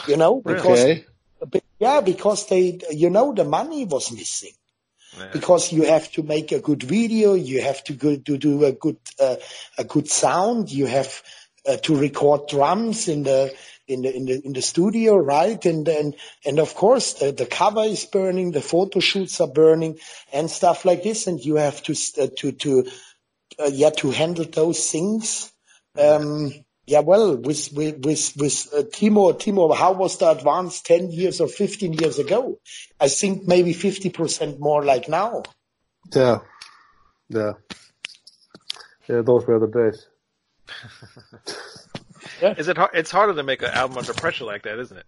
You know, because, Okay. yeah, because they, you know, the money was missing Yeah. because you have to make a good video, you have to go to do a good uh, a good sound, you have uh, to record drums in the in the in the in the studio, right? And and and of course the, the cover is burning, the photo shoots are burning, and stuff like this, and you have to uh, to to uh, yeah to handle those things. Um, yeah, well, with with with, with uh, Timo, Timo, how was the advance ten years or fifteen years ago? I think maybe fifty percent more like now. Yeah. Yeah. Yeah, those were the days. Is it? har- It's harder to make an album under pressure like that, isn't it?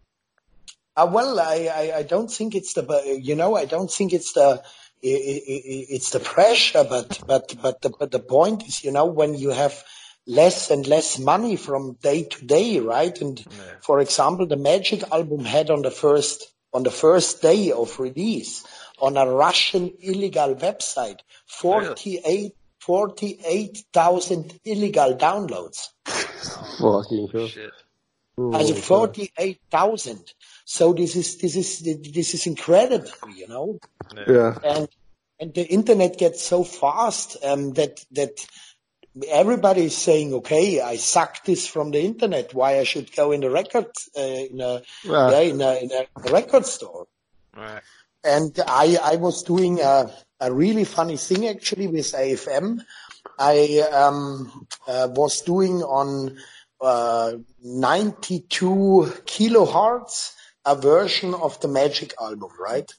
Uh, well, I, I, I don't think it's the, you know, I don't think it's the, i- i- i- it's the pressure, but, but, but the, but the point is, you know, when you have less and less money from day to day, right? And for example, the Magic album had on the first, on the first day of release on a Russian illegal website, 48, 48,000 illegal downloads. Fucking hell. Shit. Also 48,000. So this is, this is, this is incredible, you know? Yeah. and and the internet gets so fast um, that that everybody is saying, okay, I suck this from the internet. Why I should go in the record uh, in a Yeah. yeah, in a in a record store? Right. And I I was doing a a really funny thing actually with AFM. I um, uh, was doing on uh, 92 kilohertz a version of the Magic album, right?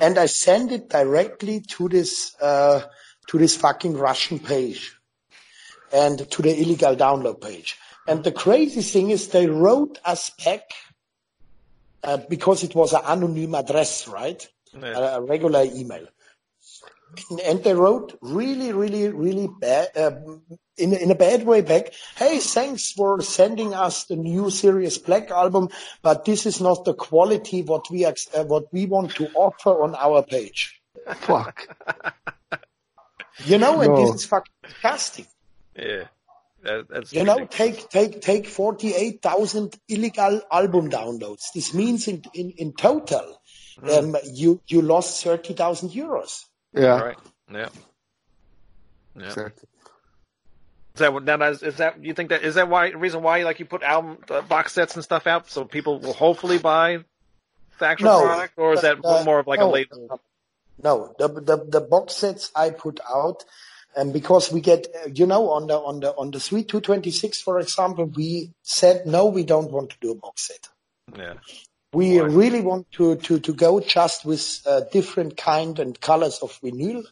And I sent it directly to this uh, to this fucking Russian page and to the illegal download page. And the crazy thing is, they wrote us back uh, because it was an anonymous address, right? A, a regular email. And they wrote really, really, really bad, uh, in, in a bad way back. Hey, thanks for sending us the new Serious Black album, but this is not the quality what we ex- uh, what we want to offer on our page. Fuck. You know, and No. this is fucking disgusting. Yeah. That, that's You know, take take take forty eight thousand illegal album downloads. This means in in, in total, um, you you lost thirty thousand euros. Yeah. Right. Yeah. Yeah. Exactly. Is that what now? Is, is that you think that is that why reason why like you put album uh, box sets and stuff out so people will hopefully buy the actual No, product, or is that Uh, more of like no, a label? No, the, the the box sets I put out, and because we get, uh, you know, on the on the on the Suite 226, for example, we said no, we don't want to do a box set. Yeah. We really want to to to go just with uh, different kind and colors of vinyl.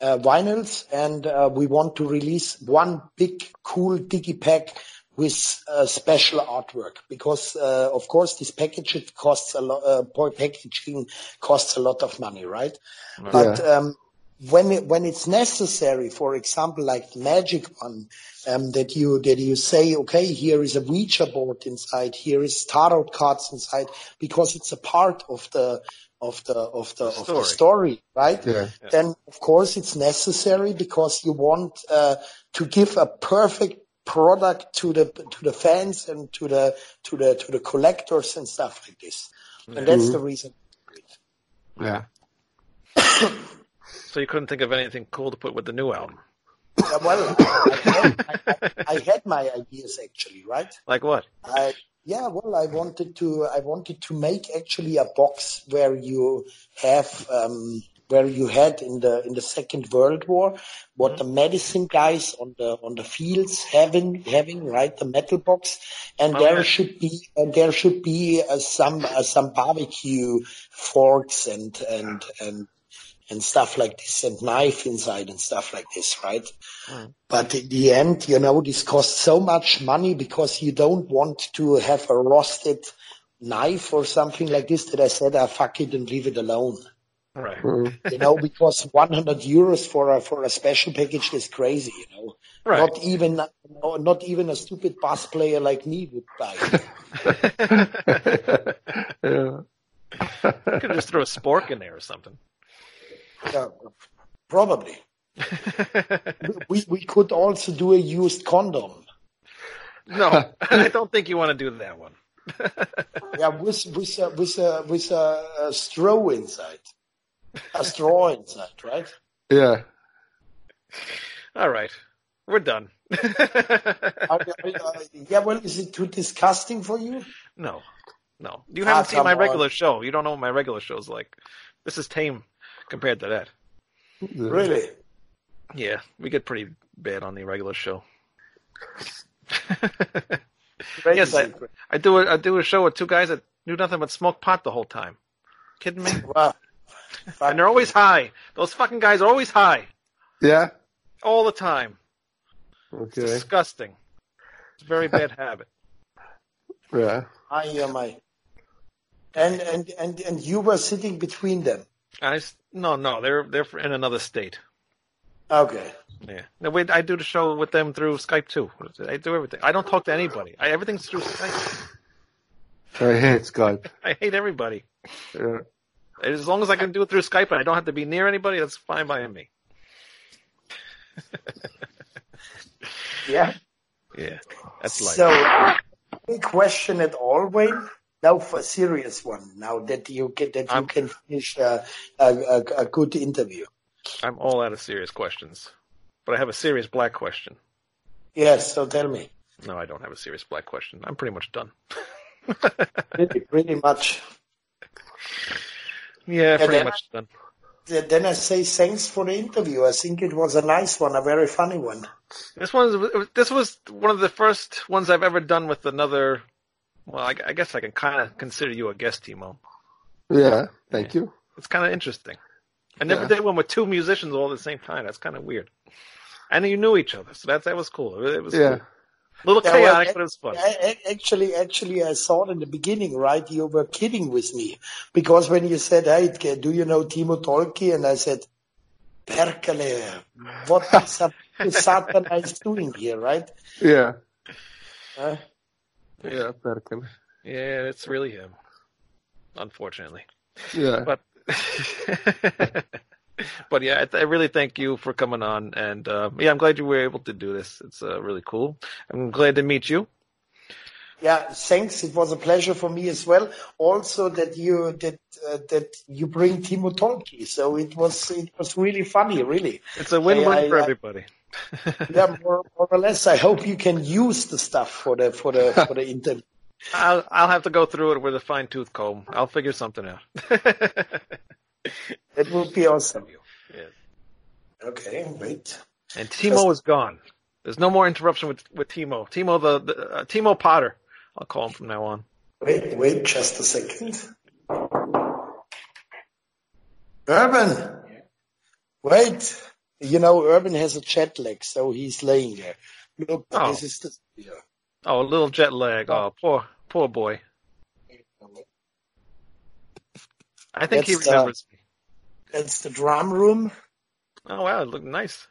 Uh, vinyls, and uh, we want to release one big, cool digipack with uh, special artwork because, uh, of course, this package it costs a lot. Uh, packaging costs a lot of money, right? But um, when it, when it's necessary, for example, like the magic one, um, that you that you say, okay, here is a Ouija board inside, here is tarot cards inside, because it's a part of the of the of the, of the story. story, right? Yeah. Then of course it's necessary because you want uh, to give a perfect product to the to the fans and to the to the to the collectors and stuff like this. And that's the reason. Yeah. So you couldn't think of anything cool to put with the new album? Yeah, well, I, I, I had my ideas actually, right? Like what? I, yeah, well, I wanted to, I wanted to make actually a box where you have, um, where you had in the in the Second World War what the medicine guys on the on the fields having having right the metal box, and Oh, there yeah. should be and there should be uh, some uh, some barbecue forks and and and and stuff like this and knife inside and stuff like this, right? Hmm. But in the end, you know, this costs so much money because you don't want to have a rusted knife or something like this that I said, I fuck it and leave it alone. Right. Hmm. You know, because 100 euros for a, for a special package is crazy, you know. Right. Not even, not even a stupid bass player like me would buy it. yeah. You could just throw a spork in there or something. Yeah, probably. We, we could also do a used condom. no, I don't think you want to do that one. Yeah, with, with a, with a, with a, a straw inside. A straw inside, right? Yeah. All right, we're done. Are- are- yeah, well, is it too disgusting for you? no, no, you Ah, haven't seen come my on. regular show. You don't know what my regular show's like. This is tame compared to that. Really? Yeah, we get pretty bad on the regular show. Yes, I, I do a, I do a show with two guys that do nothing but smoke pot the whole time. Kidding me? Wow. And they're always high. Those fucking guys are always high Yeah. all the time. Okay. Disgusting. It's a very bad habit. Yeah. I uh, am I. And, and, and, and you were sitting between them. I no no they're they're in another state. Okay. Yeah. No, wait, I do the show with them through Skype too. I do everything. I don't talk to anybody. I, everything's through Skype. I hate Skype. I hate everybody. Yeah. As long as I can do it through Skype and I don't have to be near anybody, that's fine by me. Yeah. Yeah, that's life. So, any question at all, Wayne? Now for a serious one. Now that you get that you I'm- can finish a, a, a, a good interview. I'm all out of serious questions, but I have a serious black question. Yes. So tell me. No, I don't have a serious black question. I'm pretty much done. Pretty, pretty much. Yeah, pretty then- much done. Then I say thanks for the interview. I think it was a nice one, a very funny one. This one, this was one of the first ones I've ever done with another. Well, I, I guess I can kind of consider you a guest, Timo. Yeah. Thank you. It's kind of interesting. I never Yeah. did one with two musicians all at the same time. That's kind of weird. And you knew each other, so that that was cool. It was Yeah. cool. a little Yeah, well, chaotic, I- but it was fun. I, I- actually, actually, I thought in the beginning, right, you were kidding with me because when you said, "Hey, do you know Timo Tolkki?" and I said, "Perkele, what Sat- Satana is doing here, right?" Yeah. Uh, Yeah. Perkele. Yeah, it's really him. Unfortunately, Yeah. but but yeah, I, th- I really thank you for coming on, and uh, yeah, I'm glad you were able to do this. It's uh, really cool. I'm glad to meet you. yeah, thanks. It was a pleasure for me as well. Also, that you that uh, that you bring Timo Tolkki, so it was it was really funny, really. It's a win-win I- for I- everybody. Yeah, more, more or less. I hope you can use the stuff for the for the for the interview. I'll I'll have to go through it with a fine tooth comb. I'll figure something out. it would be awesome. Yeah. Okay, wait. And Timo is gone. There's no more interruption with with Timo. Timo the, the uh, Timo Potter. I'll call him from now on. Wait, wait just a second. Urban! Wait! You know, Urban has a jet lag, so he's laying there. Look, Oh. this is the studio. Oh, a little jet lag. Oh, poor poor boy. I think he That's, uh, remembers me. That's the drum room. Oh wow, it looked nice.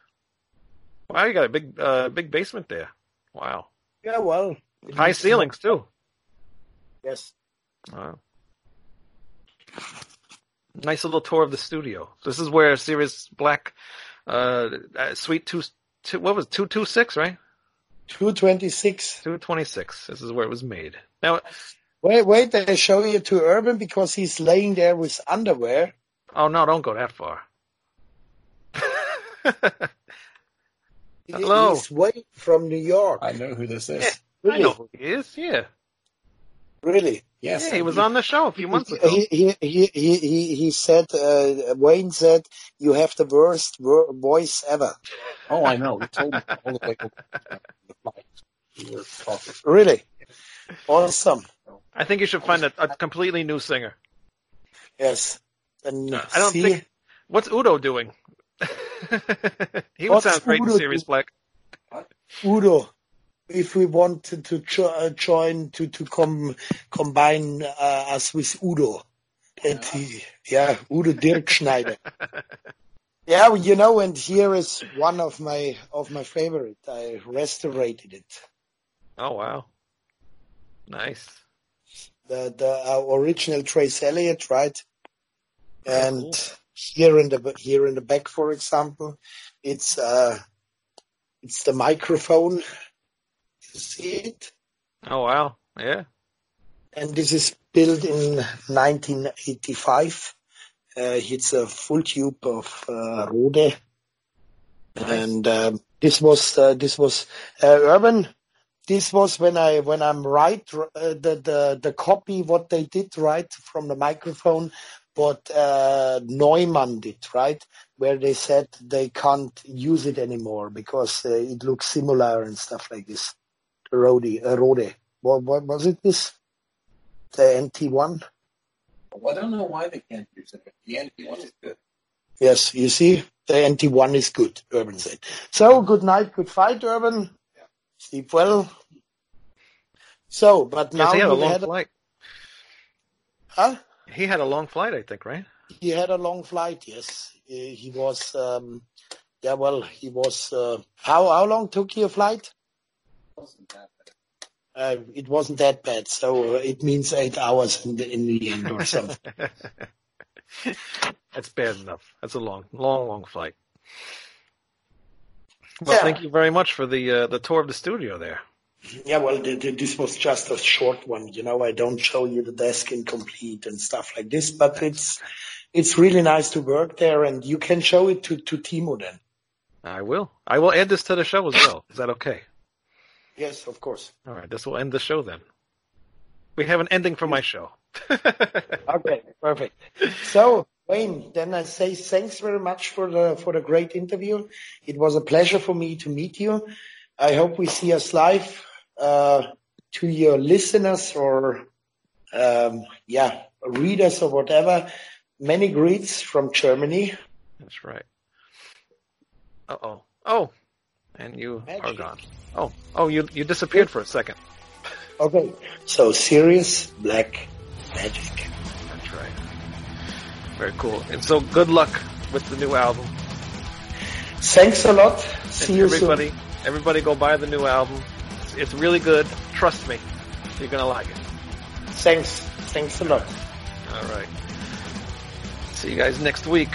Wow, you got a big uh big basement there. Wow. Yeah, well, High ceilings too. Yes. Wow. Nice little tour of the studio. This is where Serious Black uh, uh Suite two, two what was two two six, right? 226. Two twenty six. This is where it was made. Now Wait, wait, I show you to Urban because he's laying there with underwear. oh no, don't go that far. He- Hello. He's way from New York. I know who this is. Yeah. I know who he is, yeah. Really? Yes. Yeah, he was on the show a few months ago. He, he, he, he, he, he said, uh, Wayne said, you have the worst wo- voice ever. Oh, I know. He told me all the way over the flight. We were talking. Really? Awesome. I think you should find a, a completely new singer. Yes. And I don't see, think. What's Udo doing? he would What's sound great in Udo Serious Black. Udo, if we wanted to, jo- uh, join, to, to com- combine uh, us with Udo. And he, yeah, Udo Dirk Schneider. yeah, you know, and here is one of my, of my favorite. I restorated it. Oh wow, nice. the the uh, original Trace Elliot, right? And cool. here in the here in the back, for example, it's uh it's the microphone. See it? Oh wow, yeah. And this is built in 1985. Uh, it's a full tube of uh, Rode, and um, this was uh, this was uh, urban. This was when I when I'm right uh, the the the copy what they did right from the microphone, what uh, Neumann did right, where they said they can't use it anymore because uh, it looks similar and stuff like this. Rode, uh, Rode. What, what was it? This the NT one. Well, I don't know why they can't use it, but the NT1 is good. Yes, you see, the NT1 is good, Urban said. So, good night, good fight, Urban. Sleep well. So, but now Yes, he had a long had, flight. huh? He had a long flight, I think, right? He had a long flight, yes. He he was, um, yeah, well, he was, uh, how, how long took your flight? Wasn't that bad. Uh, it wasn't that bad, so uh, it means eight hours in the, in the end or something. That's bad enough. That's a long, long, long flight. Well, Yeah. thank you very much for the uh, the tour of the studio there. Yeah, well, the, the, this was just a short one. You know, I don't show you the desk incomplete and stuff like this, but it's it's really nice to work there, and you can show it to to Timo then. I will. I will add this to the show as well. Is that okay? Yes, of course. All right. This will end the show then. We have an ending for my show. Okay, perfect. So, Wayne, then I say thanks very much for the for the great interview. It was a pleasure for me to meet you. I hope we see us live. Uh, to your listeners or um, yeah, readers or whatever, many greets from Germany. That's right. Uh oh. Oh, and you are gone. Oh, oh, you you disappeared for a second. Okay, so serious black magic. That's right. Very cool. And so, good luck with the new album. Thanks a lot. See you everybody, everybody, go buy the new album. It's, it's really good. Trust me, you're gonna like it. Thanks. Thanks a lot. All right. See you guys next week.